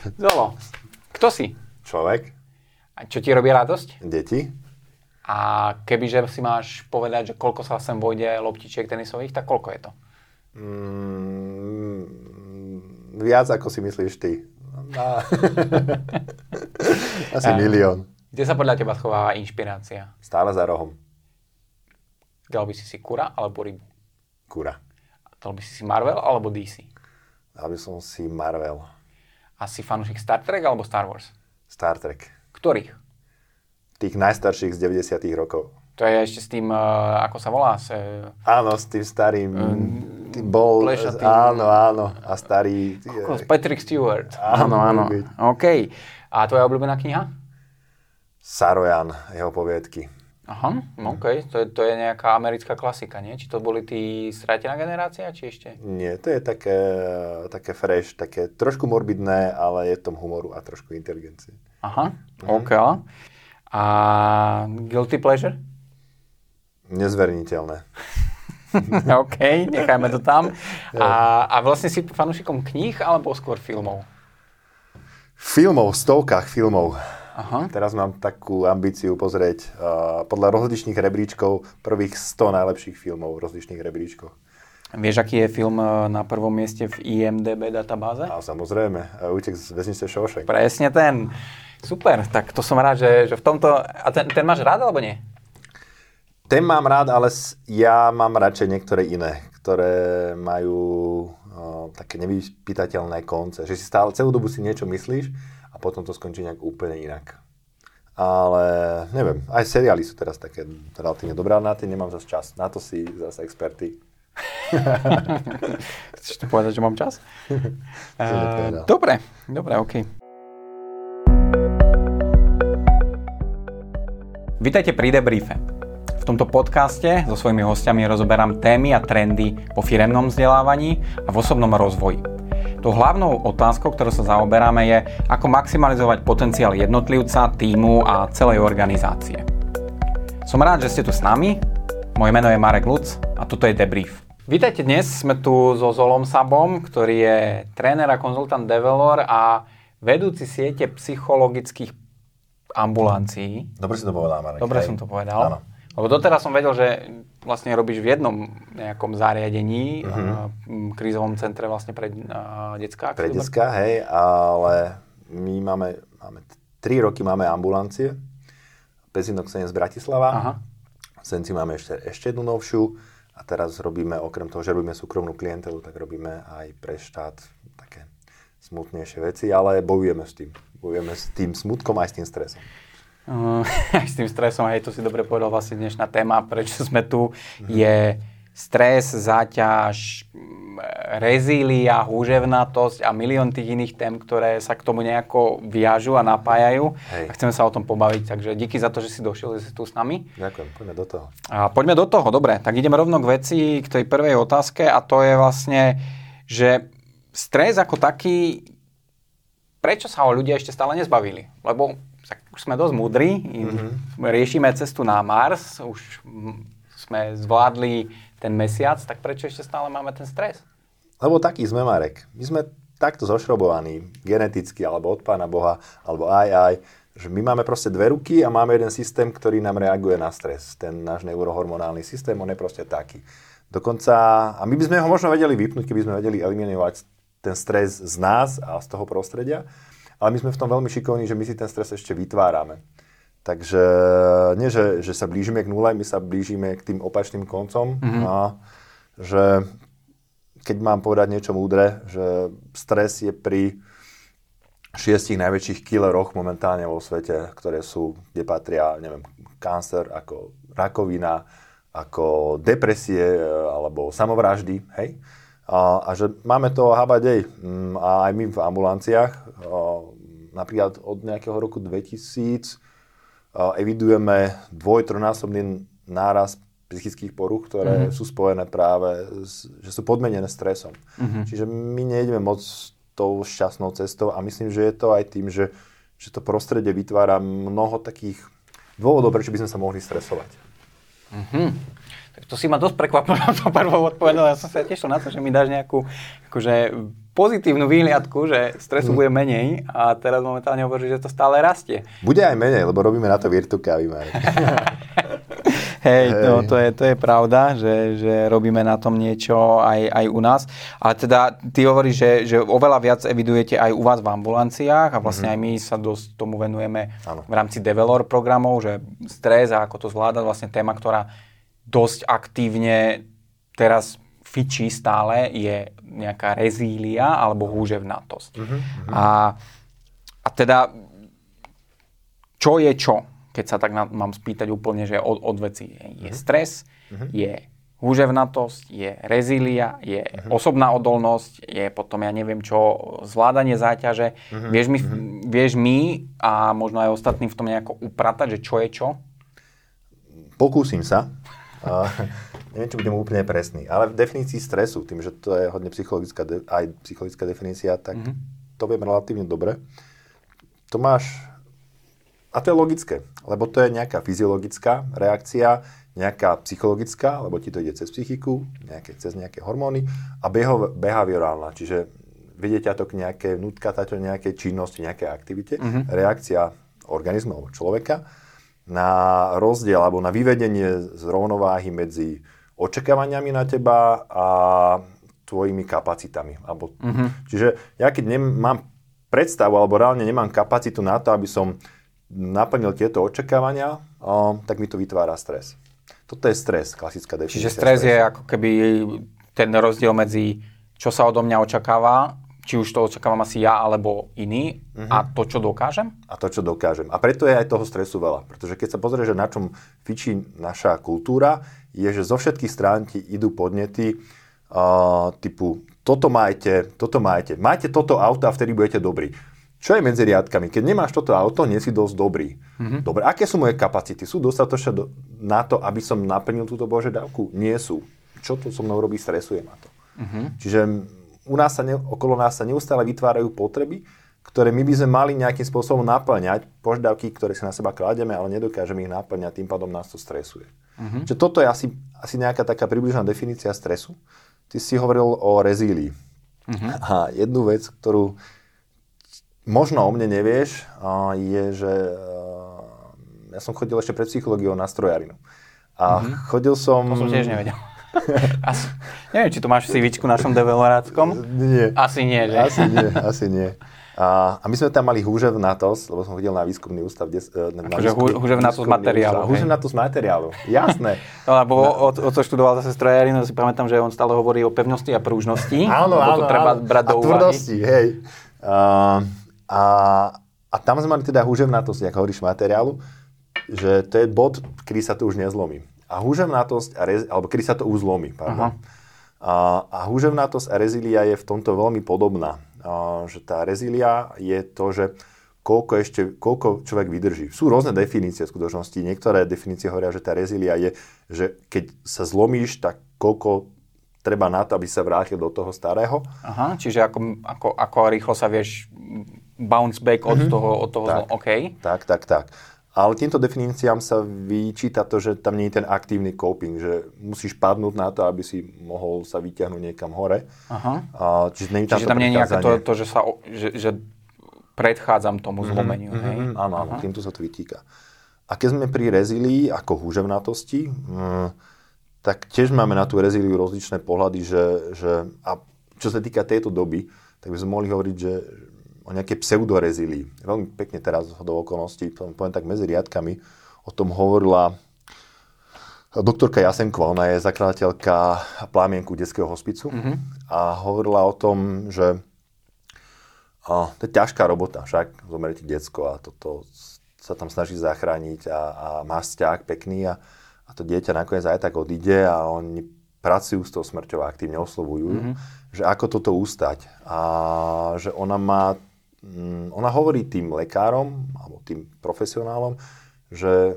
Zolo, kto si? Človek, A čo ti robí radosť? deti, A kebyže si máš povedať, že koľko sa sem vojde loptičiek tenisových, tak koľko je to? mm, viac ako si myslíš ty. Na... Asi milión. Kde sa podľa teba schováva inšpirácia? Stále za rohom. Dal by si si kura alebo rybu? Kura. Dal by si si Marvel alebo DC? Dal by som si Marvel. A si fanúšik Star Trek alebo Star Wars? Star Trek. Ktorých? Tých najstarších z 90 rokov. To je ešte s tým, uh, ako sa volá? Se, Áno, s tým starým... tým bol... plešatým. Áno, áno. A starý... Kokos, Patrick Stewart. Áno, áno. byť. OK. A tvoja obľúbená kniha? Sarojan, jeho poviedky. Aha, OK. To je, to je nejaká americká klasika, nie? Či to boli tí stratená generácia, či ešte? Nie, to je také, také fresh, také trošku morbidné, ale je v tom humoru a trošku inteligencie. Aha, OK. A Guilty Pleasure? Nezverniteľné. OK, nechajme to tam. A, a vlastne si fanúšikom kníh alebo skôr filmov? Filmov, stovkách filmov. Aha. Teraz mám takú ambíciu pozrieť uh, podľa rozličných rebríčkov prvých 100 najlepších filmov v rozličných rebríčkoch. Vieš, aký je film eh, na prvom mieste v IMDB databáze? A samozrejme, Útek z väznice Shawshank. Presne ten. Super, tak to som rád, že, že v tomto... A ten, ten máš rád alebo nie? Ten mám rád, ale ja mám radšej niektoré iné, ktoré majú uh, také nevyspytateľné konce. Že si stále celú dobu si niečo myslíš potom to skončí nejak úplne inak. Ale neviem, aj seriály sú teraz také relatívne dobré, ale na tie nemám zase čas. Na to si zase experty. Chceš to povedať, že mám čas? Eh, dobre, dobre, OK. Vítajte pri debriefe. V tomto podcaste so svojimi hostiami rozoberám témy a trendy po firemnom vzdelávaní a v osobnom rozvoji. Tou hlavnou otázkou, ktorou sa zaoberáme, je, ako maximalizovať potenciál jednotlivca, týmu a celej organizácie. Som rád, že ste tu s nami. Moje meno je Marek Luc a toto je Debrief. Vítajte dnes, sme tu so Zolom Sabom, ktorý je tréner a konzultant Develor a vedúci siete psychologických ambulancií. Dobre si to povedal, Marek. Dobre Hej. som to povedal. Áno. Lebo doteraz som vedel, že vlastne robíš v jednom nejakom zariadení, Mhm. uh-huh. krízovom centre vlastne pre uh, detská. Pre detská, hej, ale my máme, máme 3 roky máme ambulancie. Pezinok Senec Bratislava. Aha. Senci máme ešte, ešte jednu novšiu a teraz robíme, okrem toho, že robíme súkromnú klientelu, tak robíme aj pre štát také smutnejšie veci, ale bojujeme s tým. Bojujeme s tým smutkom aj s tým stresom. Uh, aj s tým stresom, aj to si dobre povedal, vlastne dnešná téma, prečo sme tu, je stres, záťaž, mm, rezília, húževnatosť a milión tých iných tém, ktoré sa k tomu nejako viažu a napájajú. Hej. A chceme sa o tom pobaviť, takže díky za to, že si došiel, že si tu s nami. Ďakujem, poďme do toho. A poďme do toho, dobre, tak ideme rovno k veci, k tej prvej otázke a to je vlastne, že stres ako taký, prečo sa ho ľudia ešte stále nezbavili? Lebo tak už sme dosť múdri, mm-hmm. riešime cestu na Mars, už sme zvládli ten mesiac, tak prečo ešte stále máme ten stres? Lebo taký sme, Marek. My sme takto zošrobovaní, geneticky, alebo od Pána Boha, alebo aj aj, že my máme proste dve ruky a máme jeden systém, ktorý nám reaguje na stres. Ten náš neurohormonálny systém, on je proste taký. Dokonca, a my by sme ho možno vedeli vypnúť, keby sme vedeli eliminovať ten stres z nás a z toho prostredia, ale my sme v tom veľmi šikovní, že my si ten stres ešte vytvárame. Takže nie, že, že sa blížime k nule, my sa blížime k tým opačným koncom mm-hmm. a že keď mám povedať niečo múdre, že stres je pri šiestich najväčších killeroch momentálne vo svete, ktoré sú, kde patria, neviem, kancer, ako rakovina, ako depresie e, alebo samovraždy, hej? A, a že máme to habadej mm, a aj my v ambulanciách, napríklad od nejakého roku 2000 a, evidujeme dvoj, trojnásobný náraz psychických poruch, ktoré mm-hmm. sú spojené práve, s, že sú podmenené stresom. Mm-hmm. Čiže my nejdeme moc tou šťastnou cestou a myslím, že je to aj tým, že, že to prostredie vytvára mnoho takých dôvodov, prečo by sme sa mohli stresovať. Mhm. Tak to si ma dosť prekvapilo to prvou odpovedou. Ja som sa tešil na to, že mi dáš nejakú akože, pozitívnu výhľadku, že stresu mm. bude menej a teraz momentálne hovorí, že to stále rastie. Bude aj menej, lebo robíme na to virtukávy, Hej, Hej. No, to, je, to je pravda, že, že robíme na tom niečo aj, aj u nás. Ale teda ty hovoríš, že, že oveľa viac evidujete aj u vás v ambulanciách a vlastne mm-hmm. aj my sa dosť tomu venujeme ano. v rámci development programov, že stres a ako to zvládať, vlastne téma, ktorá dosť aktívne teraz fičí stále, je nejaká rezília alebo húževnatosť. Mm-hmm. A, a teda, čo je čo? keď sa tak na, mám spýtať úplne, že od, od veci je, je mhm. stres, uh-huh. je húževnatosť, je rezília, je uh-huh. osobná odolnosť, je potom, ja neviem čo, zvládanie záťaže. Uh-huh. Vieš, mi, uh-huh. vieš mi a možno aj ostatní v tom nejako upratať, že čo je čo? Pokúsim sa. Neviem, či budem úplne presný, ale v definícii stresu, tým, že to je hodne psychologická, de- aj psychologická definícia, tak uh-huh. to viem relatívne dobre. To máš a to je logické, lebo to je nejaká fyziologická reakcia, nejaká psychologická, lebo ti to ide cez psychiku, nejaké, cez nejaké hormóny a beho, behaviorálna, čiže vedie ťa to k nejakej, nutka to nejakej činnosti, nejakej aktivite, uh-huh. reakcia organizmu alebo človeka na rozdiel alebo na vyvedenie z rovnováhy medzi očakávaniami na teba a tvojimi kapacitami. Alebo, uh-huh. Čiže ja keď nemám predstavu alebo reálne nemám kapacitu na to, aby som naplnil tieto očakávania, o, tak mi to vytvára stres. Toto je stres, klasická definícia. Čiže stres stresu. je ako keby ten rozdiel medzi čo sa odo mňa očakáva, či už to očakávam asi ja alebo iný uh-huh. a mhm. to, čo dokážem? A to, čo dokážem. A preto je aj toho stresu veľa. Pretože keď sa pozrieš, že na čom fičí naša kultúra, je, že zo všetkých strán ti idú podnety uh, typu toto majte, toto majte. Majte toto auto a vtedy budete dobrí. Čo je medzi riadkami? Keď nemáš toto auto, nie si dosť dobrý. Mm-hmm. Dobre, aké sú moje kapacity? Sú dostatočné do, na to, aby som naplnil túto požiadavku? Nie sú. Čo to so mnou robí? Stresuje ma to. Mm-hmm. Čiže u nás sa ne, okolo nás sa neustále vytvárajú potreby, ktoré my by sme mali nejakým spôsobom naplňať, požiadavky, ktoré si na seba kladieme, ale nedokážeme ich naplňať, tým pádom nás to stresuje. Mm-hmm. Čiže toto je asi, asi nejaká taká približná definícia stresu. Ty si hovoril o rezílii. Mm-hmm. A jednu vec, ktorú možno o mne nevieš, je, že ja som chodil ešte pred psychológiou na strojarinu. A mm-hmm. chodil som... To som tiež nevedel. Asi, neviem, či to máš CVčku našom develoráckom? Nie. Asi nie, že? Asi nie, asi nie. A, a my sme tam mali húževnatosť, lebo som chodil na výskumný ústav. Des, e, na akože húževnatosť materiálu. Húževnatosť materiálu, jasné. No, lebo od co študoval zase strojarinu, si pamätám, že on stále hovorí o pevnosti a prúžnosti. Áno, áno, to treba áno. brať do úvahy. A tvrdosti, hej. Uh, a, a tam sme mali teda húževnatosť, ako hovoríš, materiálu, že to je bod, kedy sa to už nezlomí. A húževnatosť, a rez, alebo kedy sa to už zlomí, pardon. A, a húževnatosť a rezília je v tomto veľmi podobná. A, že tá rezília je to, že koľko ešte, koľko človek vydrží. Sú rôzne definície v skutočnosti. Niektoré definície hovoria, že tá rezília je, že keď sa zlomíš, tak koľko treba na to, aby sa vrátil do toho starého. Aha, čiže ako, ako, ako rýchlo sa vieš bounce back od mm-hmm. toho, od toho tak, zlo... OK. Tak, tak, tak. Ale týmto definíciám sa vyčíta to, že tam nie je ten aktívny coping, že musíš padnúť na to, aby si mohol sa vyťahnuť niekam hore. Aha. A, čiže tam, čiže tam nie je nejaké to, to, že, sa, že, že predchádzam tomu mm-hmm, zlomeniu. Mm-hmm, hej? Áno, áno, týmto sa to vytýka. A keď sme pri rezílii ako húževnatosti, mm, tak tiež máme na tú rezíliu rozličné pohľady, že, že a čo sa týka tejto doby, tak by sme mohli hovoriť, že o nejakej pseudorezílii. Veľmi pekne teraz do okolností, poviem tak medzi riadkami, o tom hovorila doktorka Jasenková, ona je zakladateľka plámienku detského hospicu mm-hmm. a hovorila o tom, že a, to je ťažká robota, však zomrieť detsko a toto sa tam snaží zachrániť a, a má vzťah pekný a, a to dieťa nakoniec aj tak odíde a oni pracujú s tou smrťou aktívne oslovujú, mm-hmm. že ako toto ústať a že ona má ona hovorí tým lekárom alebo tým profesionálom, že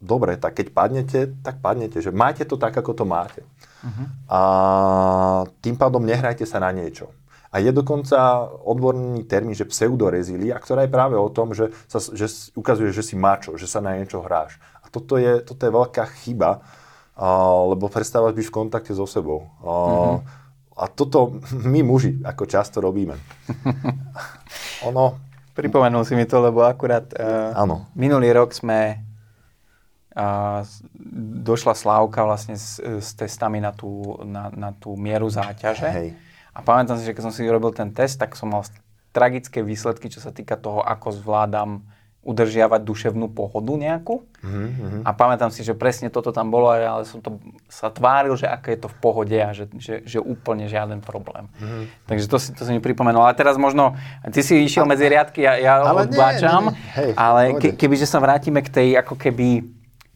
dobre, tak keď padnete, tak padnete, že máte to tak, ako to máte. Uh-huh. A tým pádom nehrajte sa na niečo. A je dokonca odborný termín, že pseudorezília, ktorá je práve o tom, že, sa, že ukazuje, že si mačo, že sa na niečo hráš. A toto je, toto je veľká chyba, lebo prestávaš byť v kontakte so sebou. Uh-huh a toto my muži ako často robíme. ono... Pripomenul si mi to, lebo akurát uh, Áno. minulý rok sme uh, došla Slávka vlastne s, s testami na tú, na, na tú mieru záťaže. Hej. A pamätám si, že keď som si robil ten test, tak som mal tragické výsledky, čo sa týka toho, ako zvládam udržiavať duševnú pohodu nejakú. Mm-hmm. A pamätám si, že presne toto tam bolo, ale som to sa tváril, že ako je to v pohode a že, že, že úplne žiaden problém. Mm-hmm. Takže to si, to si mi pripomenul. Ale teraz možno, ty si išiel medzi riadky, ja, ja Ale nie, odbáčam, nie, nie. Hej, ale ke, kebyže sa vrátime k tej, ako keby,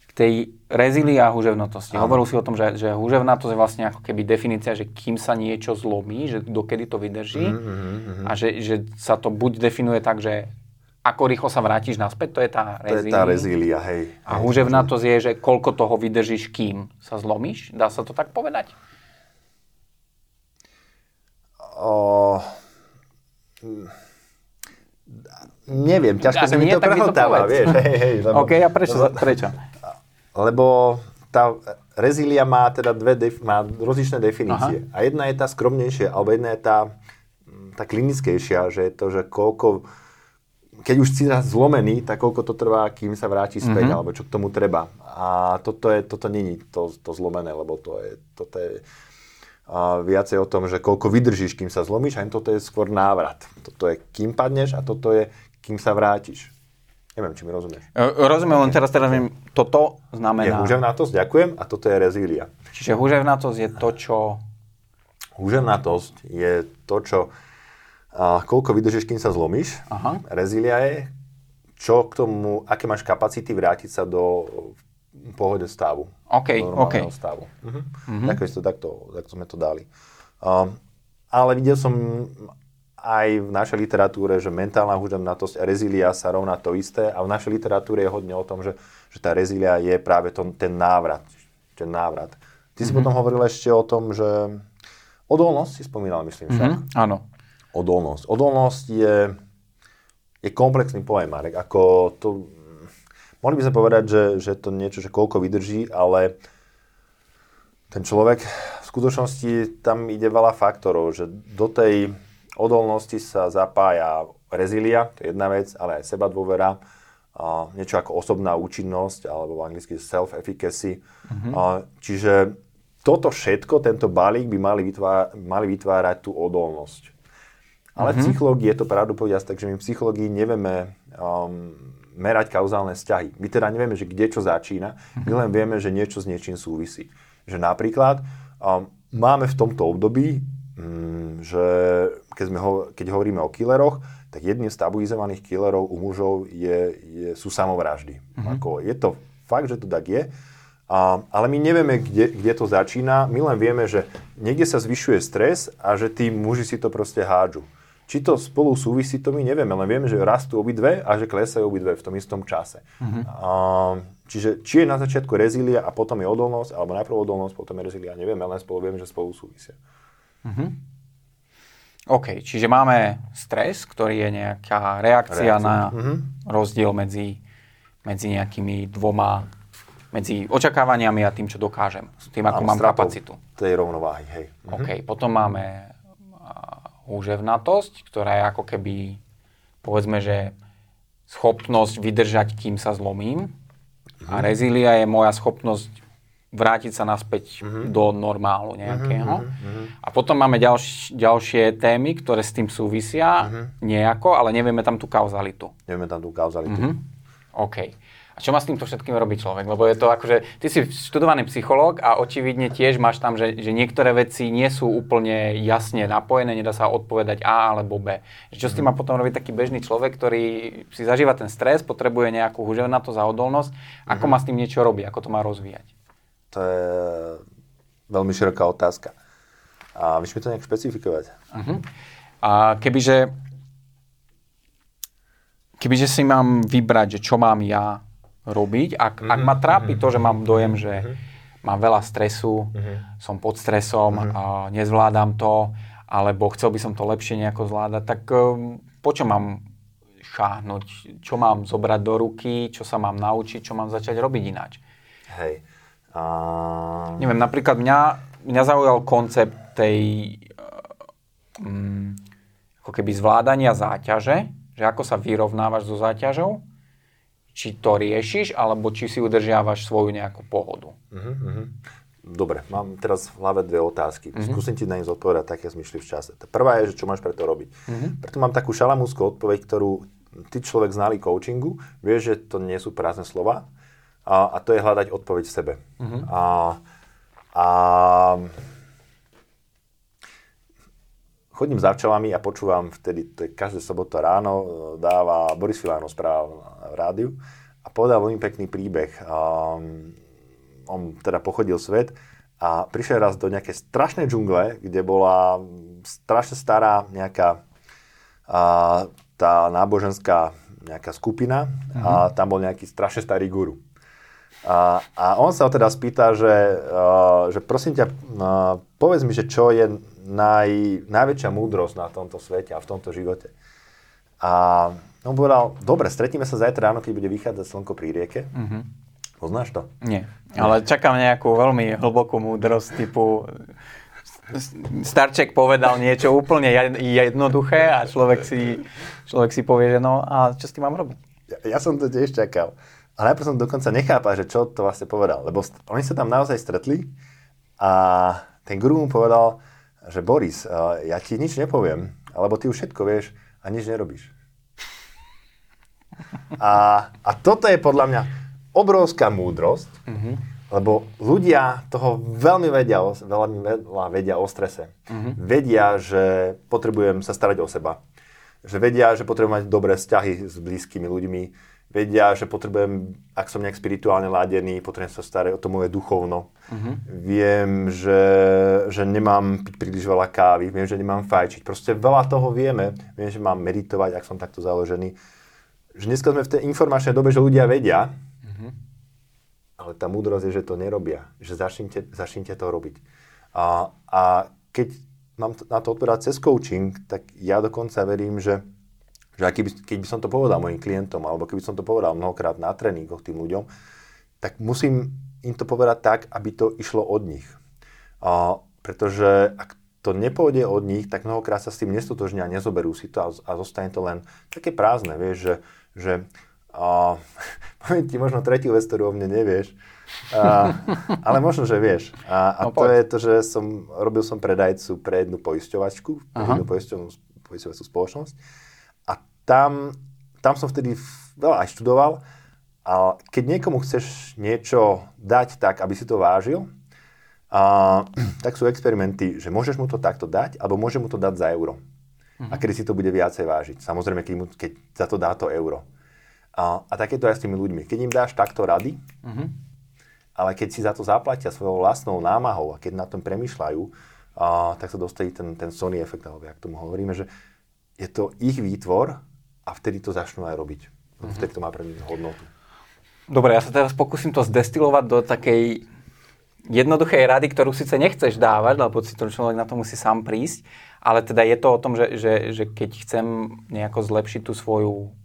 k tej rezílii a húževnatosti. Hovoril si o tom, že, že húževnatosť je vlastne ako keby definícia, že kým sa niečo zlomí, že dokedy to vydrží Mm-hmm. a že, že sa to buď definuje tak, že ako rýchlo sa vrátiš naspäť, to je tá To je rezília. tá rezília, hej. A Hej, húževnatosť je, že koľko toho vydržíš, kým sa zlomíš? Dá sa to tak povedať? O... Neviem, ťažko sa mi nie, to prehltáva, vieš. Hej, hej, lebo, OK, a prečo? Prečo? lebo tá rezília má teda dve, def, má rozličné definície. Aha. A jedna je tá skromnejšia, alebo jedna je tá, tá klinickejšia, že je to, že koľko, keď už si raz zlomený, tak koľko to trvá, kým sa vráti späť, mm-hmm. alebo čo k tomu treba. A toto, je, toto není to, to zlomené, lebo to je, toto je a viacej o tom, že koľko vydržíš, kým sa zlomíš, a toto je skôr návrat. Toto je, kým padneš a toto je, kým sa vrátiš. Neviem, či mi rozumieš. E, Rozumiem, len teraz, teraz viem, toto Je znamená... húževnatosť, ďakujem, a toto je rezília. Čiže húževnatosť je to, čo... Húževnatosť je to, čo a koľko vydržíš, kým sa zlomíš. Aha. Rezília je, čo k tomu, aké máš kapacity vrátiť sa do pohode stavu. OK, do OK. stavu. Uh-huh. Uh-huh. Tak, to, takto, takto sme to dali. Um, ale videl som aj v našej literatúre, že mentálna húževnatosť a rezília sa rovná to isté a v našej literatúre je hodne o tom, že, že tá rezília je práve to, ten návrat. Ten návrat. Ty si potom hovoril ešte o tom, že odolnosť si spomínal, myslím však. Hm? Áno. Odolnosť. Odolnosť je, je komplexný pojem, Marek. Ako to, mohli by sme povedať, že, že to niečo, že koľko vydrží, ale ten človek v skutočnosti tam ide veľa faktorov, že do tej odolnosti sa zapája rezília, to je jedna vec, ale aj seba dôvera, a niečo ako osobná účinnosť, alebo v anglicky self-efficacy. Mm-hmm. A, čiže toto všetko, tento balík by mali, vytvá, mali vytvárať tú odolnosť. Ale v psychológii je to pravdu povediať, takže my v psychológii nevieme um, merať kauzálne vzťahy. My teda nevieme, že kde čo začína, my len vieme, že niečo s niečím súvisí. Že napríklad um, máme v tomto období, um, že keď, sme ho, keď hovoríme o killeroch, tak jedným z stabilizovaných killerov u mužov je, je, sú samovraždy. Ako, je to fakt, že to tak je, a, ale my nevieme, kde, kde to začína. My len vieme, že niekde sa zvyšuje stres a že tí muži si to proste hádžu. Či to spolu súvisí, to my nevieme, len vieme, že rastú obidve a že klesajú obidve v tom istom čase. A, čiže či je na začiatku rezília a potom je odolnosť, alebo najprv odolnosť, potom je rezília, nevieme, len spolu vieme, že spolu súvisia. OK, čiže máme stres, ktorý je nejaká reakcia Reakcia. na Mhm. rozdiel medzi, medzi nejakými dvoma, medzi očakávaniami a tým, čo dokážem. Tým, ako mám kapacitu. Tej rovnováhy, hej. OK, potom máme a, húževnatosť, ktorá je ako keby, povedzme, že schopnosť vydržať, kým sa zlomím. A rezília je moja schopnosť vrátiť sa naspäť do normálu nejakého. A potom máme ďalš, ďalšie témy, ktoré s tým súvisia nejako, ale nevieme tam tú kauzalitu. Nevieme tam tú kauzalitu. Mhm. OK. A čo má s týmto všetkým robiť človek? Lebo je to akože, ty si študovaný psychológ a očividne tiež máš tam, že, že niektoré veci nie sú úplne jasne napojené, nedá sa odpovedať A alebo B. Čo s tým má potom robiť taký bežný človek, ktorý si zažíva ten stres, potrebuje nejakú huževnatosť a odolnosť, ako má s tým niečo robiť, ako to má rozvíjať? To je veľmi široká otázka. A vieš mi to nejak špecifikovať? Uh-huh. A kebyže, kebyže si mám vybrať, že čo mám ja robiť, ak, Mhm, ak ma trápi to, že mám dojem, že mám veľa stresu, Mhm. som pod stresom, a nezvládam to, alebo chcel by som to lepšie nejako zvládať, tak um, po čo mám šáhnuť? Čo mám zobrať do ruky? Čo sa mám naučiť? Čo mám začať robiť ináč? Hej. A... Neviem, napríklad mňa mňa zaujal koncept tej um, ako keby zvládania záťaže, že ako sa vyrovnávaš so záťažou, či to riešiš, alebo či si udržiavaš svoju nejakú pohodu. Uh-huh, Dobre, mám teraz v hlave dve otázky. Uh-huh. Skúsim ti na ne zodpovedať tak, ako sme išli v čase. Tá prvá je, že čo máš pre to robiť. Uh-huh. Preto mám takú šalamúskú odpoveď, ktorú ty človek znali coachingu, vieš, že to nie sú prázdne slova a, a to je hľadať odpoveď v sebe. Uh-huh. A, a chodím za včelami a počúvam vtedy, to je každé soboto ráno, dáva Boris Filáno správ v rádiu a povedal veľmi pekný príbeh. Um, on teda pochodil svet a prišiel raz do nejakej strašnej džungle, kde bola strašne stará nejaká a, tá náboženská nejaká skupina uh-huh. a mhm. tam bol nejaký strašne starý guru. A, a on sa ho teda spýta, že, uh, že prosím ťa, uh, povedz mi, že čo je naj, najväčšia múdrosť na tomto svete a v tomto živote. A on povedal, dobre, stretneme sa zajtra ráno, keď bude vychádzať slnko pri rieke. Uh-huh. Poznáš to? Nie, ale čakám nejakú veľmi hlbokú múdrosť typu Starček povedal niečo úplne jednoduché a človek si, človek si povie, že no a čo s tým mám robiť? Ja, ja som to tiež čakal. A najprv som dokonca nechápal, že čo to vlastne povedal. Lebo oni sa tam naozaj stretli a ten guru mu povedal, že Boris, ja ti nič nepoviem, alebo ty už všetko vieš a nič nerobíš. A, a toto je podľa mňa obrovská múdrosť, mm-hmm. lebo ľudia toho veľmi vedia, veľmi veľa vedia o strese. Mm-hmm. Vedia, že potrebujem sa starať o seba. Že vedia, že potrebujem mať dobré vzťahy s blízkymi ľuďmi vedia, že potrebujem, ak som nejak spirituálne ladený, potrebujem sa starať o to moje duchovno. Uh-huh. Viem, že, že nemám piť príliš veľa kávy, viem, že nemám fajčiť. Proste veľa toho vieme. Viem, že mám meditovať, ak som takto založený. Že dneska sme v tej informačnej dobe, že ľudia vedia, uh-huh. ale tá múdrosť je, že to nerobia. Že začnite, začnite to robiť. A, a keď mám na to odpovedať cez coaching, tak ja dokonca verím, že že aký by, keď by som to povedal mojim klientom, alebo keby som to povedal mnohokrát na tréningoch tým ľuďom, tak musím im to povedať tak, aby to išlo od nich. A, pretože ak to nepôjde od nich, tak mnohokrát sa s tým nestotožnia, nezoberú si to a, a zostane to len také prázdne, vieš, že, že a, poviem ti možno tretiu vec, ktorú o mne nevieš, a, ale možno, že vieš. A, a no, to poď. je to, že som, robil som predajcu pre jednu poisťovačku, pre jednu poisťovačku spoločnosť tam, tam som vtedy veľa aj študoval a keď niekomu chceš niečo dať tak, aby si to vážil, a, tak sú experimenty, že môžeš mu to takto dať, alebo môže mu to dať za euro. Uh-huh. A kedy si to bude viacej vážiť. Samozrejme, keď, mu, keď za to dá to euro. A, a takéto aj s tými ľuďmi. Keď im dáš takto rady, uh-huh. ale keď si za to zaplatia svojou vlastnou námahou a keď na tom premyšľajú, a, tak sa dostane ten, ten Sony efekt, alebo jak tomu hovoríme, že je to ich výtvor a vtedy to začnú aj robiť. Mm-hmm. Vtedy to má pre nich hodnotu. Dobre, ja sa teraz pokúsim to zdestilovať do takej jednoduchej rady, ktorú síce nechceš dávať, lebo si to človek na to musí sám prísť, ale teda je to o tom, že, že, že keď chcem nejako zlepšiť tú svoju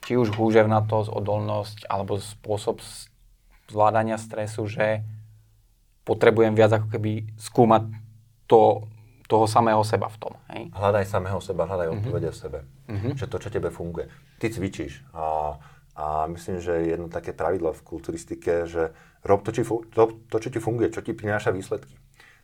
či už húževnatosť, odolnosť alebo spôsob zvládania stresu, že potrebujem viac ako keby skúmať to, toho samého seba v tom. Hej? Hľadaj samého seba, hľadaj mm-hmm. odpovede v sebe. Mm-hmm. Že to, čo tebe funguje. Ty cvičíš a, a myslím, že jedno také pravidlo v kulturistike, že rob to, či, to, to, čo ti funguje, čo ti prináša výsledky.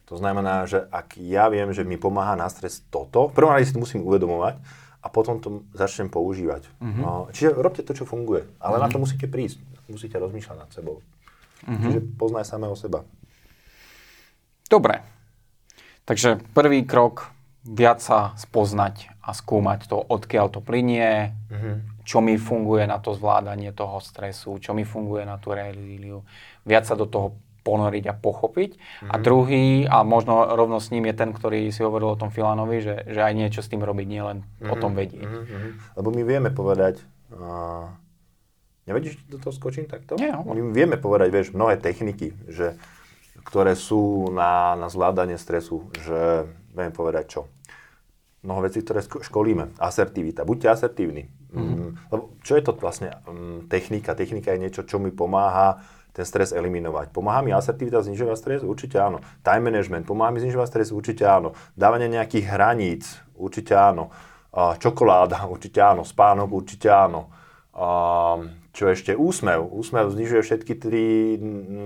To znamená, že ak ja viem, že mi pomáha na stres toto, v prvom rade si to musím uvedomovať a potom to začnem používať. Mm-hmm. No, čiže robte to, čo funguje. Ale mm-hmm. na to musíte prísť. Musíte rozmýšľať nad sebou. Mm-hmm. Čiže poznaj samého seba. Dobre. Takže prvý krok, viac sa spoznať a skúmať to, odkiaľ to plinie, mm-hmm. čo mi funguje na to zvládanie toho stresu, čo mi funguje na tú rezíliu. Viac sa do toho ponoriť a pochopiť. Mm-hmm. A mhm. druhý, a možno rovno s ním je ten, ktorý si hovoril o tom Filanovi, že, že aj niečo s tým robiť, nielen mm-hmm. o tom mhm. vedieť. Mm-hmm. Lebo my vieme povedať, uh, nevedíš, do toho skočím takto? Nie, my vieme povedať, vieš, mnohé techniky, že ktoré sú na, na zvládanie stresu, že viem povedať čo. Mnoho vecí, ktoré školíme. Asertivita. Buďte asertívni. Mm-hmm. Lebo čo je to vlastne um, technika? Technika je niečo, čo mi pomáha ten stres eliminovať. Pomáha mi asertivita znižovať stres? Určite áno. Time management, pomáha mi znižovať stres? Určite áno. Dávanie nejakých hraníc? Určite áno. Čokoláda? Určite áno. Spánok? Určite áno. Čo ešte? Úsmev. Úsmev znižuje všetky tri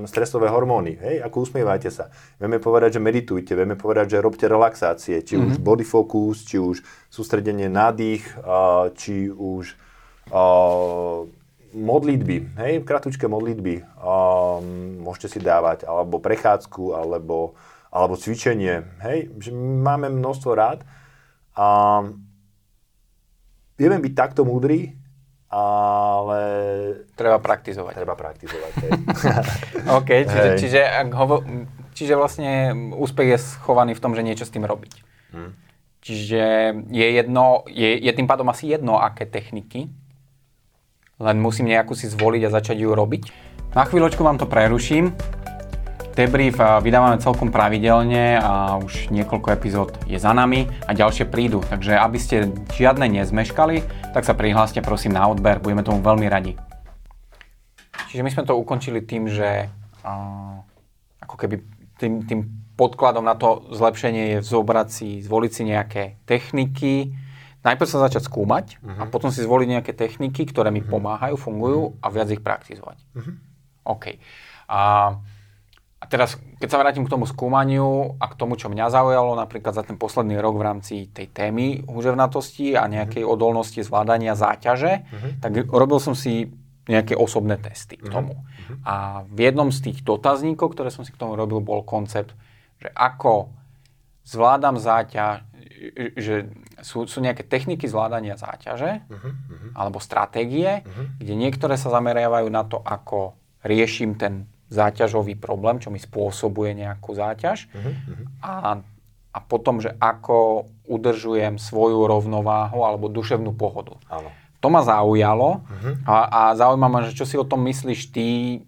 stresové hormóny. Hej, ako usmievajte sa. Vieme povedať, že meditujte, vieme povedať, že robte relaxácie, či mm-hmm. už body focus, či už sústredenie na dých, či už modlitby, hej, kratučké modlitby um, môžete si dávať, alebo prechádzku, alebo, alebo cvičenie, hej, že máme množstvo rád a vieme byť takto múdri, ale... Treba praktizovať. Treba praktizovať, hej. OK, čiže, hej. čiže, hovo, čiže vlastne úspech je schovaný v tom, že niečo s tým robiť. Hmm. Čiže je jedno, je, je tým pádom asi jedno, aké techniky len musím nejakú si zvoliť a začať ju robiť. Na chvíľočku vám to preruším. Debrief vydávame celkom pravidelne a už niekoľko epizód je za nami a ďalšie prídu. Takže aby ste žiadne nezmeškali, tak sa prihláste prosím na odber, budeme tomu veľmi radi. Čiže my sme to ukončili tým, že uh, ako keby tým, tým podkladom na to zlepšenie je vzobrať si, zvoliť si nejaké techniky, najprv sa začať skúmať uh-huh. a mhm. potom si zvoliť nejaké techniky, ktoré mi uh-huh. pomáhajú, fungujú a viac ich praktizovať. Uh-huh. OK. A, a teraz, keď sa vrátim k tomu skúmaniu a k tomu, čo mňa zaujalo napríklad za ten posledný rok v rámci tej témy húževnatosti a nejakej uh-huh. odolnosti zvládania záťaže, uh-huh. tak robil som si nejaké osobné testy k tomu. Uh-huh. A v jednom z tých dotazníkov, ktoré som si k tomu robil, bol koncept, že ako zvládam záťaž, že sú, sú nejaké techniky zvládania záťaže uh-huh, uh-huh. alebo stratégie, uh-huh. kde niektoré sa zameriavajú na to, ako riešim ten záťažový problém, čo mi spôsobuje nejakú záťaž uh-huh. a, a potom, že ako udržujem svoju rovnováhu alebo duševnú pohodu. Áno. To ma zaujalo uh-huh. a, a zaujíma ma, že čo si o tom myslíš ty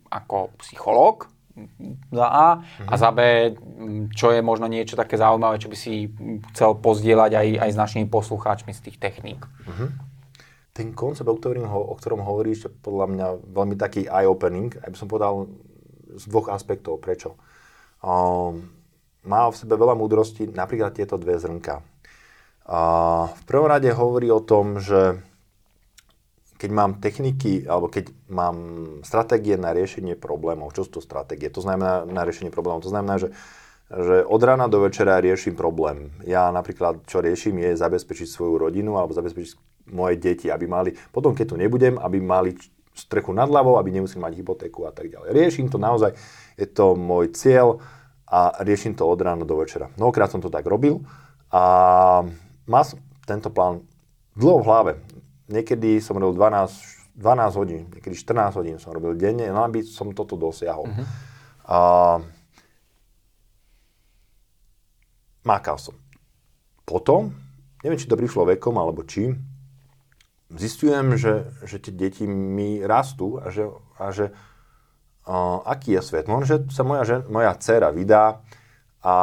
ako psychológ, za A uh-huh. a za B, čo je možno niečo také zaujímavé, čo by si chcel pozdieľať aj, aj s našimi poslucháčmi z tých techník. Uh-huh. Ten koncept, o ktorom, o ktorom hovoríš, je podľa mňa veľmi taký eye-opening, aj by som povedal z dvoch aspektov. Prečo? Um, má v sebe veľa múdrosti, napríklad tieto dve zrnka. Uh, v prvom rade hovorí o tom, že keď mám techniky, alebo keď mám stratégie na riešenie problémov, čo sú to stratégie? To znamená na riešenie problémov. To znamená, že, že od rána do večera riešim problém. Ja napríklad, čo riešim, je zabezpečiť svoju rodinu alebo zabezpečiť moje deti, aby mali, potom keď tu nebudem, aby mali strechu nad hlavou, aby nemuseli mať hypotéku a tak ďalej. Riešim to naozaj, je to môj cieľ a riešim to od rána do večera. Mnohokrát som to tak robil a mám tento plán dlho v hlave niekedy som robil 12, 12 hodín, niekedy 14 hodín som robil denne, no aby som toto dosiahol. Uh-huh. A, mákal som. Potom, neviem, či to prišlo vekom, alebo či, zistujem, že, že tie deti mi rastú a že, a že a, aký je svet. Možno, že sa moja, žen, moja dcera vydá a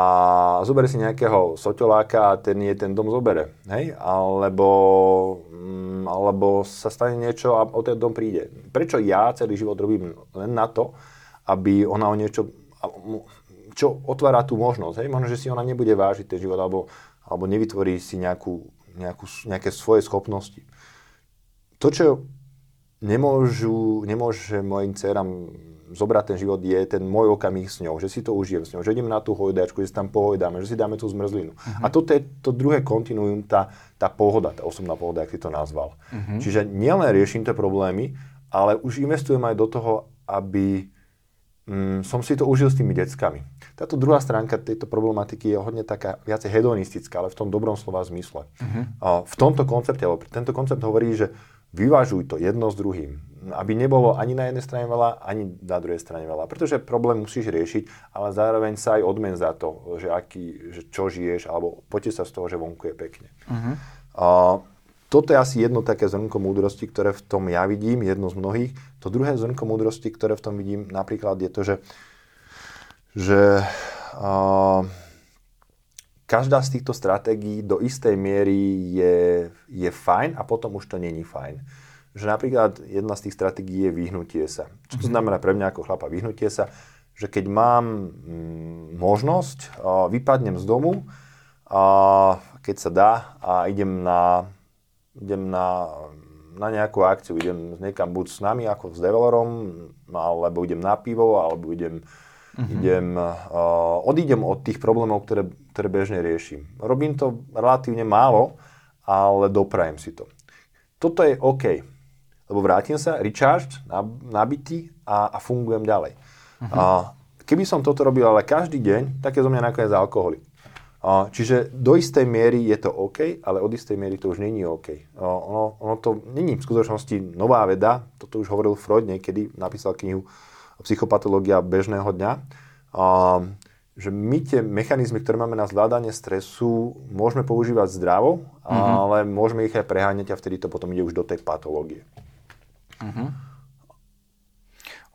zoberie si nejakého soťoláka a ten je ten dom zobere. Hej? Alebo, mm, alebo sa stane niečo a o ten dom príde. Prečo ja celý život robím len na to, aby ona o niečo, čo otvára tú možnosť. Hej? Možno, že si ona nebude vážiť ten život alebo, alebo nevytvorí si nejakú, nejakú, nejaké svoje schopnosti. To, čo nemôžu, nemôže mojim dcerám zobrať ten život je ten môj okamih s ňou, že si to užijem s ňou, že idem na tú hojdačku, že si tam pohojdáme, že si dáme tú zmrzlinu. Uh-huh. A toto je to druhé kontinuum, tá, tá pohoda, tá osobná pohoda, ak si to nazval. Uh-huh. Čiže nielen riešim tie problémy, ale už investujem aj do toho, aby mm, som si to užil s tými deckami. Táto druhá stránka tejto problematiky je hodne taká viacej hedonistická, ale v tom dobrom slova zmysle. Uh-huh. A v tomto koncepte, alebo tento koncept hovorí, že vyvážuj to jedno s druhým aby nebolo ani na jednej strane veľa, ani na druhej strane veľa. Pretože problém musíš riešiť, ale zároveň sa aj odmen za to, že, aký, že čo žiješ, alebo poďte sa z toho, že vonku je pekne. Uh-huh. Uh, toto je asi jedno také zrnko múdrosti, ktoré v tom ja vidím, jedno z mnohých. To druhé zrnko múdrosti, ktoré v tom vidím, napríklad je to, že, že uh, každá z týchto stratégií do istej miery je, je fajn a potom už to není fajn že napríklad jedna z tých stratégií je vyhnutie sa. Čo to mhm. znamená pre mňa ako chlapa vyhnutie sa? Že keď mám mm, možnosť, vypadnem z domu, keď sa dá a idem na, idem na, na nejakú akciu, idem niekam buď s nami ako s develorom, alebo idem na pivo, alebo idem, uh-huh. idem, uh, odídem od tých problémov, ktoré, ktoré bežne riešim. Robím to relatívne málo, ale doprajem si to. Toto je OK, lebo vrátim sa, recharged, nabitý a, a fungujem ďalej. Uh-huh. A keby som toto robil ale každý deň, tak je zo mňa nakoniec alkoholik. A, čiže do istej miery je to OK, ale od istej miery to už není OK. A, ono, ono to není v skutočnosti nová veda, toto už hovoril Freud niekedy, napísal knihu Psychopatológia bežného dňa. A, že my tie mechanizmy, ktoré máme na zvládanie stresu, môžeme používať zdravo, mm-hmm. ale môžeme ich aj preháňať a vtedy to potom ide už do tej patológie. Mm-hmm.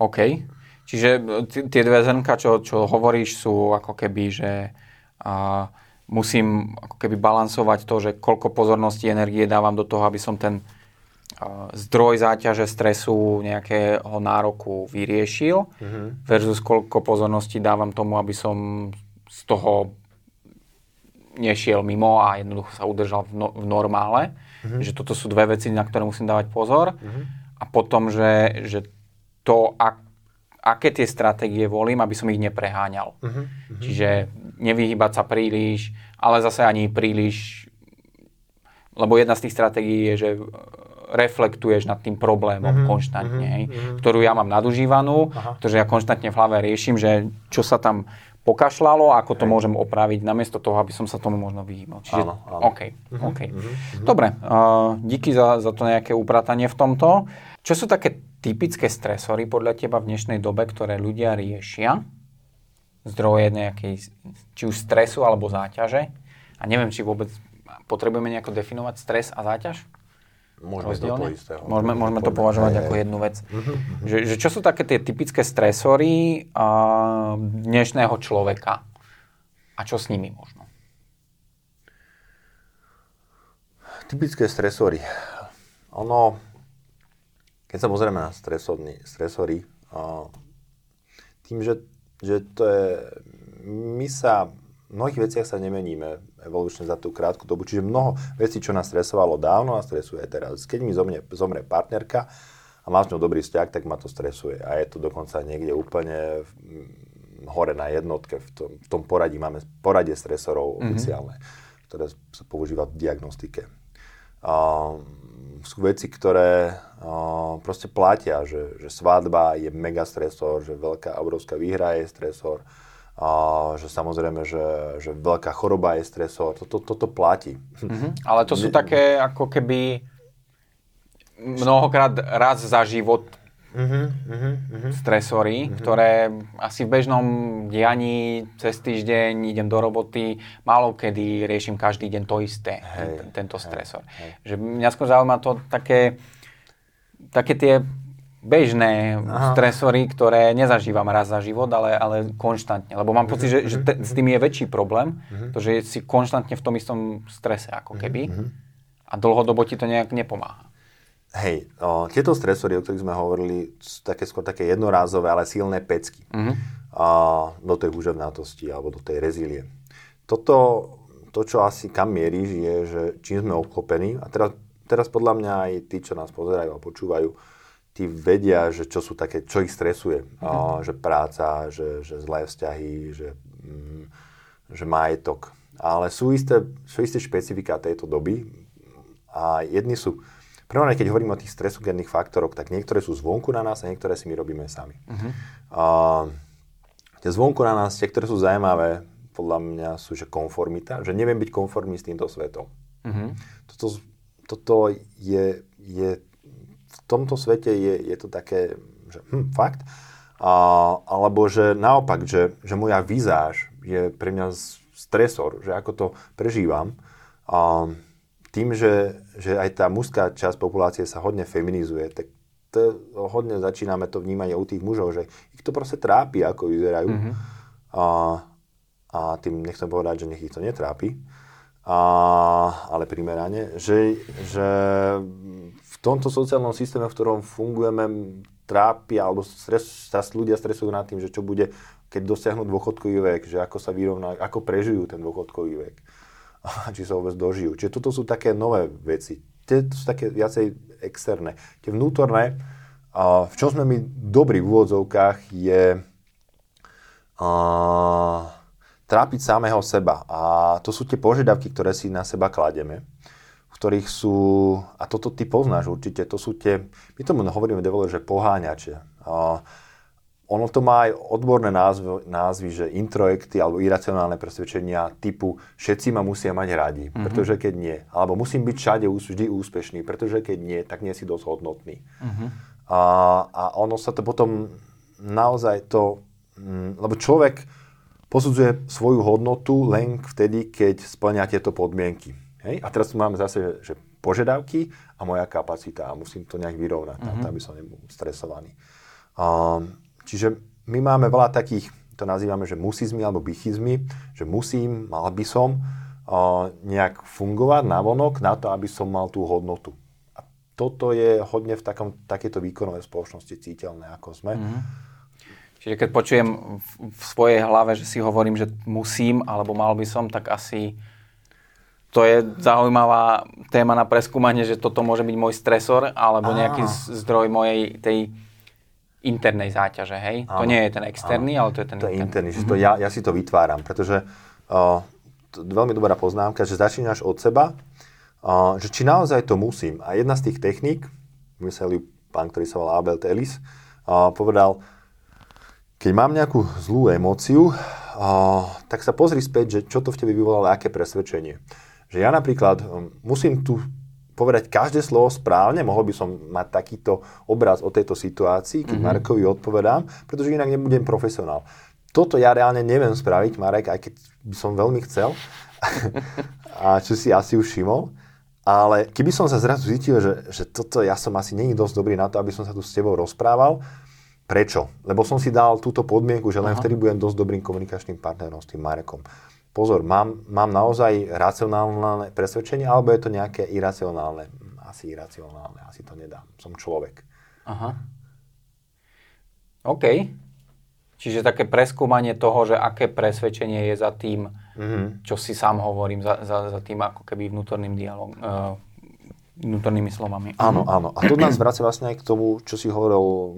OK. Čiže t- tie dve zrnka, čo, čo hovoríš, sú ako keby, že a musím ako keby balansovať to, že koľko pozornosti, energie dávam do toho, aby som ten zdroj záťaže stresu nejakého nároku vyriešil mm-hmm. versus koľko pozornosti dávam tomu, aby som z toho nešiel mimo a jednoducho sa udržal v, no, v normále. Mm-hmm. Že toto sú dve veci, na ktoré musím dávať pozor. Mm-hmm. A potom, že, že to, ak, aké tie stratégie volím, aby som ich nepreháňal. Mm-hmm. Čiže nevyhýbať sa príliš, ale zase ani príliš, lebo jedna z tých stratégií je, že reflektuješ nad tým problémom mm-hmm, konštantne, mm-hmm, ktorú ja mám nadužívanú, Aha. pretože ja konštantne v hlave riešim, že čo sa tam pokašľalo, ako to Hej. môžem opraviť, namiesto toho, aby som sa tomu možno vyhýbal. Čiže, áno, áno. OK, mm-hmm, OK. Mm-hmm. Dobre, uh, díky za, za to nejaké upratanie v tomto. Čo sú také typické stresory podľa teba v dnešnej dobe, ktoré ľudia riešia? Zdroje nejakej, či už stresu alebo záťaže? A neviem, či vôbec potrebujeme nejako definovať stres a záťaž? Môžeme to, to istého. Môžeme, môžeme to považovať aj, ako jednu vec. Uh-huh. Že, že čo sú také tie typické stresory uh, dnešného človeka? A čo s nimi možno? Typické stresory. Ono, keď sa pozrieme na stresory, uh, tým, že, že to je, my sa v mnohých veciach sa nemeníme evolučne za tú krátku dobu. Čiže mnoho vecí, čo nás stresovalo dávno a stresuje teraz. Keď mi zomrie, zomrie partnerka a mám s ňou dobrý vzťah, tak ma to stresuje. A je to dokonca niekde úplne v, hore na jednotke. V tom, v tom poradí máme poradie stresorov mm-hmm. oficiálne, ktoré sa používa v diagnostike. Uh, sú veci, ktoré uh, proste platia, že, že svadba je mega stresor, že veľká, obrovská výhra je stresor, a že samozrejme, že, že veľká choroba je stresor, toto, toto platí. Mm-hmm. Ale to sú také ako keby mnohokrát raz za život mm-hmm, mm-hmm, stresory, mm-hmm. ktoré asi v bežnom dianí cez týždeň idem do roboty, málo kedy riešim každý deň to isté, hej, tento stresor. Hej, hej. Že mňa skôr zaujíma to také, také tie bežné Aha. stresory, ktoré nezažívam raz za život, ale, ale konštantne. Lebo mám pocit, že, že te, s tým je väčší problém, uh-huh. to, že si konštantne v tom istom strese ako keby uh-huh. a dlhodobo ti to nejak nepomáha. Hej, o, tieto stresory, o ktorých sme hovorili, sú také skôr také jednorázové, ale silné pecky uh-huh. a, do tej húževnátosti alebo do tej rezílie. Toto, to, čo asi kam mieríš, je, že čím sme obklopení, a teraz, teraz podľa mňa aj tí, čo nás pozerajú a počúvajú, tí vedia, že čo sú také, čo ich stresuje. Mm-hmm. A, že práca, že, že zlé vzťahy, že, mm, že majetok. Ale sú isté, sú isté špecifika tejto doby a jedni sú, prvom keď hovorím o tých stresogénnych faktoroch, tak niektoré sú zvonku na nás a niektoré si my robíme sami. Mm-hmm. A, tie zvonku na nás, tie, ktoré sú zaujímavé, podľa mňa sú, že konformita, že neviem byť konformný s týmto svetom. Mm-hmm. Toto, toto je, je tomto svete je, je to také, že hm, fakt, a, alebo že naopak, že, že moja vizáž je pre mňa stresor, že ako to prežívam. A tým, že, že aj tá mužská časť populácie sa hodne feminizuje, tak to, hodne začíname to vnímať u tých mužov, že ich to proste trápi, ako vyzerajú. Mm-hmm. A, a tým nechcem povedať, že nech ich to netrápi, a, ale primerane, že, že tomto sociálnom systéme, v ktorom fungujeme, trápia, alebo stres, ľudia stresujú nad tým, že čo bude, keď dosiahnu dôchodkový vek, že ako sa vyrovná, ako prežijú ten dôchodkový vek, či sa vôbec dožijú. Čiže toto sú také nové veci. Tie sú také viacej externé. Tie vnútorné, a v čom sme my dobrí v úvodzovkách, je a, trápiť samého seba. A to sú tie požiadavky, ktoré si na seba klademe ktorých sú, a toto ty poznáš určite, to sú tie, my tomu hovoríme devole, že poháňače. A ono to má aj odborné názvy, názvy, že introjekty alebo iracionálne presvedčenia typu všetci ma musia mať radi, mm-hmm. pretože keď nie. Alebo musím byť všade vždy úspešný, pretože keď nie, tak nie si dosť hodnotný. Mm-hmm. A, a ono sa to potom naozaj to, mm, lebo človek posudzuje svoju hodnotu len vtedy, keď splňa tieto podmienky. Hej? A teraz tu máme zase, že požiadavky a moja kapacita a musím to nejak vyrovnať, mm-hmm. aby som nebol stresovaný. Um, čiže my máme veľa takých, to nazývame, že musizmy alebo bichizmy, že musím, mal by som uh, nejak fungovať na vonok na to, aby som mal tú hodnotu. A toto je hodne v takom, takéto výkonovej spoločnosti cítelné, ako sme. Mm-hmm. Čiže keď počujem v, v svojej hlave, že si hovorím, že musím alebo mal by som, tak asi to je zaujímavá téma na preskúmanie, že toto môže byť môj stresor alebo nejaký zdroj mojej tej internej záťaže, hej? Áno. To nie je ten externý, Áno. ale to je ten to interný. interný. Že to ja, ja si to vytváram, pretože uh, to veľmi dobrá poznámka, že začínaš od seba, uh, že či naozaj to musím. A jedna z tých techník, myslel pán, ktorý sa volá Abel Telis, uh, povedal, keď mám nejakú zlú emóciu, uh, tak sa pozri späť, že čo to v tebe vyvolalo, aké presvedčenie. Že ja napríklad um, musím tu povedať každé slovo správne, mohol by som mať takýto obraz o tejto situácii, keď mm-hmm. Markovi odpovedám, pretože inak nebudem profesionál. Toto ja reálne neviem spraviť, Marek, aj keď by som veľmi chcel, a čo si asi už všimol. Ale keby som sa zrazu zistil, že, že toto ja som asi není dosť dobrý na to, aby som sa tu s tebou rozprával, prečo? Lebo som si dal túto podmienku, že len Aha. vtedy budem dosť dobrým komunikačným partnerom s tým Marekom pozor, mám, mám naozaj racionálne presvedčenie, alebo je to nejaké iracionálne? Asi iracionálne, asi to nedám. Som človek. Aha. OK. Čiže také preskúmanie toho, že aké presvedčenie je za tým, mm-hmm. čo si sám hovorím, za, za, za tým ako keby vnútorným dialogom, uh, vnútornými slovami. Áno, áno. A to nás vracia vlastne aj k tomu, čo si hovoril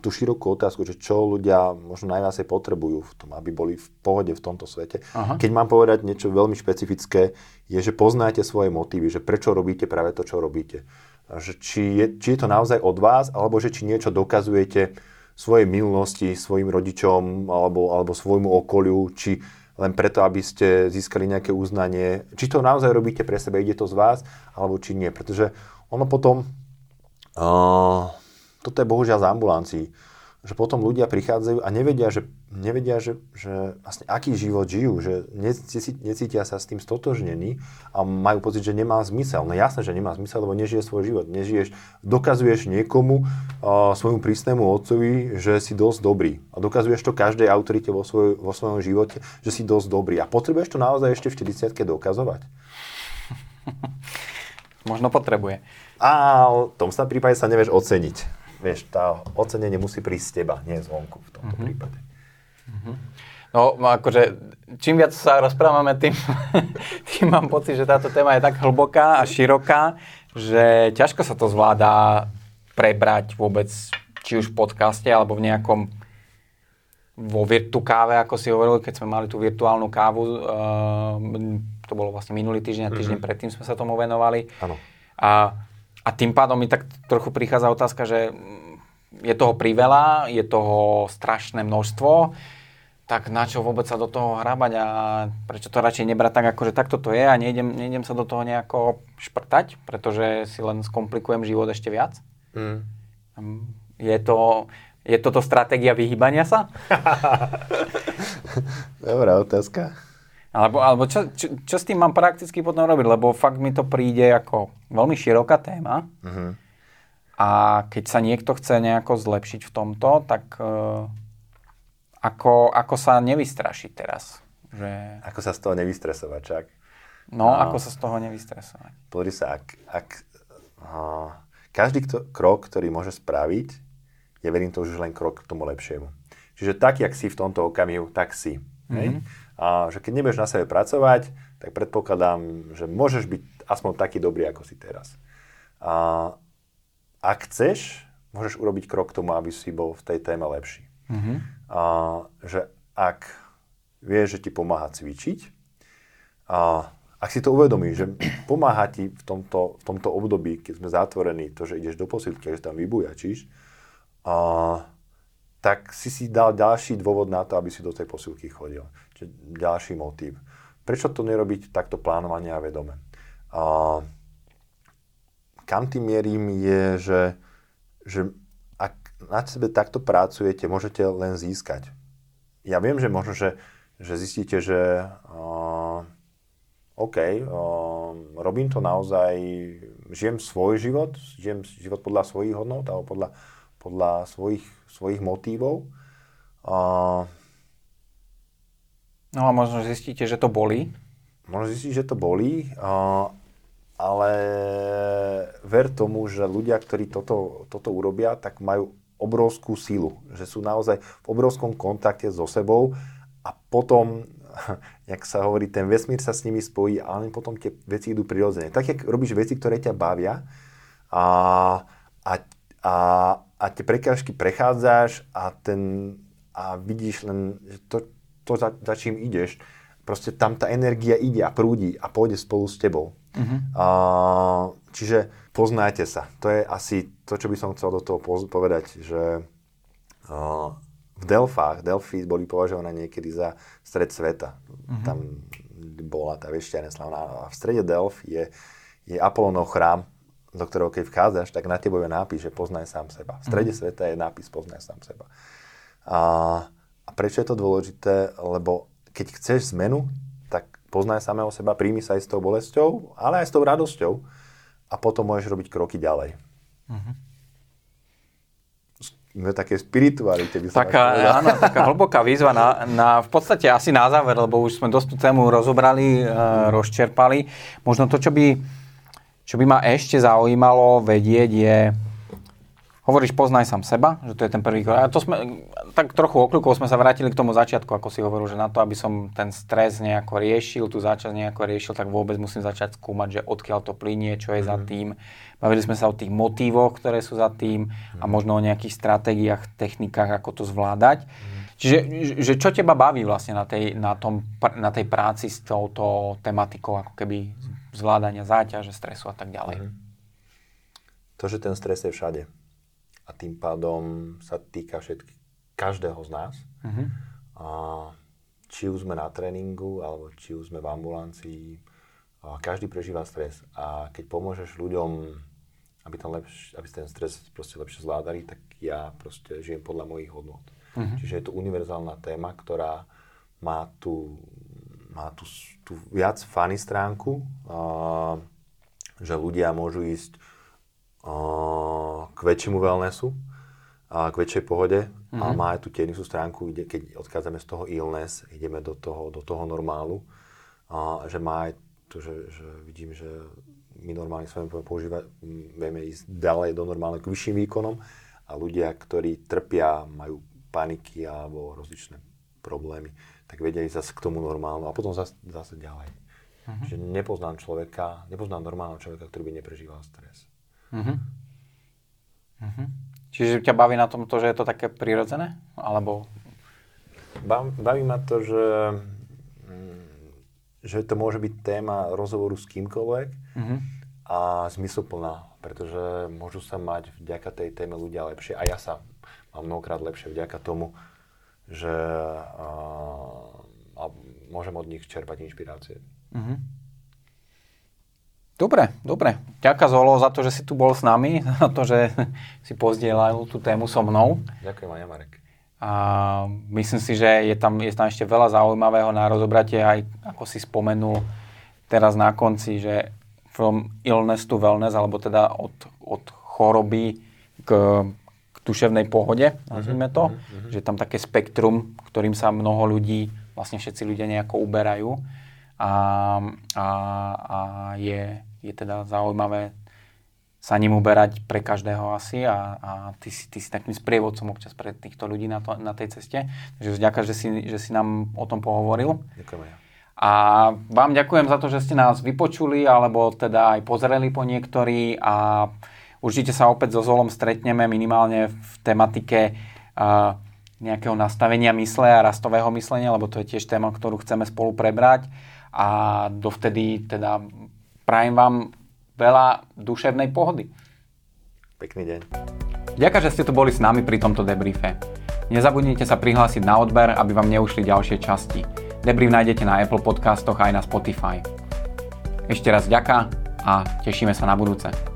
tú širokú otázku, že čo ľudia možno najviac potrebujú v tom, aby boli v pohode v tomto svete. Aha. Keď mám povedať niečo veľmi špecifické, je, že poznáte svoje motívy, že prečo robíte práve to, čo robíte. Že či, je, či je to naozaj od vás, alebo že či niečo dokazujete svojej minulosti, svojim rodičom alebo, alebo svojmu okoliu, či len preto, aby ste získali nejaké uznanie. Či to naozaj robíte pre seba, ide to z vás, alebo či nie. Pretože ono potom... Uh, toto je bohužiaľ z ambulancií, že potom ľudia prichádzajú a nevedia, že, nevedia, že, že vlastne aký život žijú, že necítia sa s tým stotožnení a majú pocit, že nemá zmysel. No jasné, že nemá zmysel, lebo nežije svoj život. Nežiješ, dokazuješ niekomu, uh, svojmu prísnemu otcovi, že si dosť dobrý. A dokazuješ to každej autorite vo, svoj, vo svojom živote, že si dosť dobrý. A potrebuješ to naozaj ešte v 40 dokazovať? Možno potrebuje. A v tom sa prípade sa nevieš oceniť vieš, tá ocenenie musí prísť z teba, nie zvonku v tomto mm-hmm. prípade. Mm-hmm. No, akože, čím viac sa rozprávame, tým, tým mám pocit, že táto téma je tak hlboká a široká, že ťažko sa to zvládá prebrať vôbec, či už v podcaste, alebo v nejakom vo virtu káve, ako si hovoril, keď sme mali tú virtuálnu kávu, uh, to bolo vlastne minulý týždeň a týždeň mm-hmm. predtým sme sa tomu venovali. Áno. A a tým pádom mi tak trochu prichádza otázka, že je toho priveľa, je toho strašné množstvo, tak na čo vôbec sa do toho hrábať a prečo to radšej nebrať tak, ako že takto to je a nejdem, nejdem sa do toho nejako šprtať, pretože si len skomplikujem život ešte viac. Mm. Je to, je toto stratégia vyhýbania sa? Dobrá otázka. Alebo, alebo čo, čo, čo s tým mám prakticky potom robiť? Lebo fakt mi to príde ako veľmi široká téma. Uh-huh. A keď sa niekto chce nejako zlepšiť v tomto, tak uh, ako, ako sa nevystrašiť teraz? Že... Ako sa z toho nevystresovať, čak? No, no, ako sa z toho nevystresovať? Pozri sa, ak, ak uh, každý kto, krok, ktorý môže spraviť, je verím to už len krok k tomu lepšiemu. Čiže tak, jak si v tomto okamihu, tak si. Mm-hmm. Hej? A že keď nebudeš na sebe pracovať, tak predpokladám, že môžeš byť aspoň taký dobrý, ako si teraz. A ak chceš, môžeš urobiť krok k tomu, aby si bol v tej téme lepší. Mm-hmm. A, že ak vieš, že ti pomáha cvičiť, a ak si to uvedomíš, že pomáha ti v tomto, v tomto období, keď sme zatvorení, to, že ideš do posilky že tam vybujačíš, a, tak si si dal ďalší dôvod na to, aby si do tej posilky chodil. Čiže ďalší motív. Prečo to nerobiť takto plánovanie a vedome? A, kam tým mierím je, že, že ak na sebe takto pracujete, môžete len získať. Ja viem, že možno, že, že zistíte, že uh, OK, uh, robím to naozaj, žijem svoj život, žijem život podľa svojich hodnot alebo podľa, podľa svojich, svojich motívov. Uh, no a možno zistíte, že to bolí. Možno zistíte, že to bolí, ale ver tomu, že ľudia, ktorí toto, toto urobia, tak majú obrovskú sílu. Že sú naozaj v obrovskom kontakte so sebou a potom, jak sa hovorí, ten vesmír sa s nimi spojí len potom tie veci idú prirodzene. Tak, jak robíš veci, ktoré ťa bavia a, a, a a tie prekážky prechádzaš a, ten, a vidíš len, že to, to za, za čím ideš, proste tam tá energia ide a prúdi a pôjde spolu s tebou. Uh-huh. A, čiže poznajte sa. To je asi to, čo by som chcel do toho povedať, že a, v Delfách, Delfy boli považované niekedy za stred sveta. Uh-huh. Tam bola tá vešťa neslavná. A v strede Delf je, je Apolonov chrám, do ktorého keď vchádzaš, tak na tebo je nápis, že poznaj sám seba. V strede mm. sveta je nápis poznaj sám seba. A, a prečo je to dôležité? Lebo keď chceš zmenu, tak poznaj samého seba, príjmi sa aj s tou bolesťou, ale aj s tou radosťou a potom môžeš robiť kroky ďalej. Mm-hmm. No, také spiritualite by som taká, áno, taká hlboká výzva na, na, v podstate asi na záver, lebo už sme dosť tú tému rozobrali, e, rozčerpali. Možno to, čo by čo by ma ešte zaujímalo vedieť je, hovoríš poznaj sám seba, že to je ten prvý krok. A to sme, tak trochu okľukov sme sa vrátili k tomu začiatku, ako si hovoril, že na to, aby som ten stres nejako riešil, tú záčasť nejako riešil, tak vôbec musím začať skúmať, že odkiaľ to plinie, čo je mm. za mhm. tým. Bavili sme sa o tých motívoch, ktoré sú za tým mm. a mhm. možno o nejakých stratégiách, technikách, ako to zvládať. Mm. Čiže že čo teba baví vlastne na tej, na, tom, na tej práci s touto tematikou, ako keby zvládania záťaže, stresu a tak ďalej. Mm-hmm. To, že ten stres je všade a tým pádom sa týka všetky, každého z nás. Mm-hmm. A či už sme na tréningu, alebo či už sme v ambulancii, a každý prežíva stres. A keď pomôžeš ľuďom, aby, ten, lepš, aby ten stres proste lepšie zvládali, tak ja proste žijem podľa mojich hodnot. Mm-hmm. Čiže je to univerzálna téma, ktorá má tú má tú, tú viac funny stránku, uh, že ľudia môžu ísť k väčšiemu wellnessu, k väčšej pohode mm-hmm. a mhm. má aj tú tenisú stránku, kde, keď odchádzame z toho illness, ideme do toho, do toho normálu, uh, že má aj to, že, že vidím, že my normálne sa používať, vieme ísť ďalej do normálneho k vyšším výkonom a ľudia, ktorí trpia, majú paniky alebo rozličné problémy, tak vedia ísť zase k tomu normálnu a potom zase, zase ďalej. Uh-huh. Že nepoznám človeka, nepoznám normálneho človeka, ktorý by neprežíval stres. Uh-huh. Uh-huh. Čiže ťa baví na tom to, že je to také prirodzené? Alebo... Baví, baví ma to, že, mm, že to môže byť téma rozhovoru s kýmkoľvek uh-huh. a zmysluplná, pretože môžu sa mať vďaka tej téme ľudia lepšie a ja sa mám mnohokrát lepšie vďaka tomu, že a môžem od nich čerpať inšpirácie. Mm-hmm. Dobre, dobre. Ďakujem Zolo za to, že si tu bol s nami, za to, že si pozdielal tú tému so mnou. Ďakujem aj Marek. A myslím si, že je tam, je tam ešte veľa zaujímavého na rozobratie, aj ako si spomenul teraz na konci, že from illness to wellness, alebo teda od, od choroby k duševnej pohode, nazvime to, uh-huh. že je tam také spektrum, ktorým sa mnoho ľudí, vlastne všetci ľudia nejako uberajú a, a, a je, je teda zaujímavé sa ním uberať pre každého asi a, a ty, si, ty si takým sprievodcom občas pre týchto ľudí na, to, na tej ceste. Takže ďakujem, že si, že si nám o tom pohovoril. Ďakujem ja. A vám ďakujem za to, že ste nás vypočuli alebo teda aj pozreli po niektorí a určite sa opäť so Zolom stretneme minimálne v tematike uh, nejakého nastavenia mysle a rastového myslenia, lebo to je tiež téma, ktorú chceme spolu prebrať a dovtedy teda prajem vám veľa duševnej pohody. Pekný deň. Ďakujem, že ste tu boli s nami pri tomto debriefe. Nezabudnite sa prihlásiť na odber, aby vám neušli ďalšie časti. Debrief nájdete na Apple podcastoch aj na Spotify. Ešte raz ďaká a tešíme sa na budúce.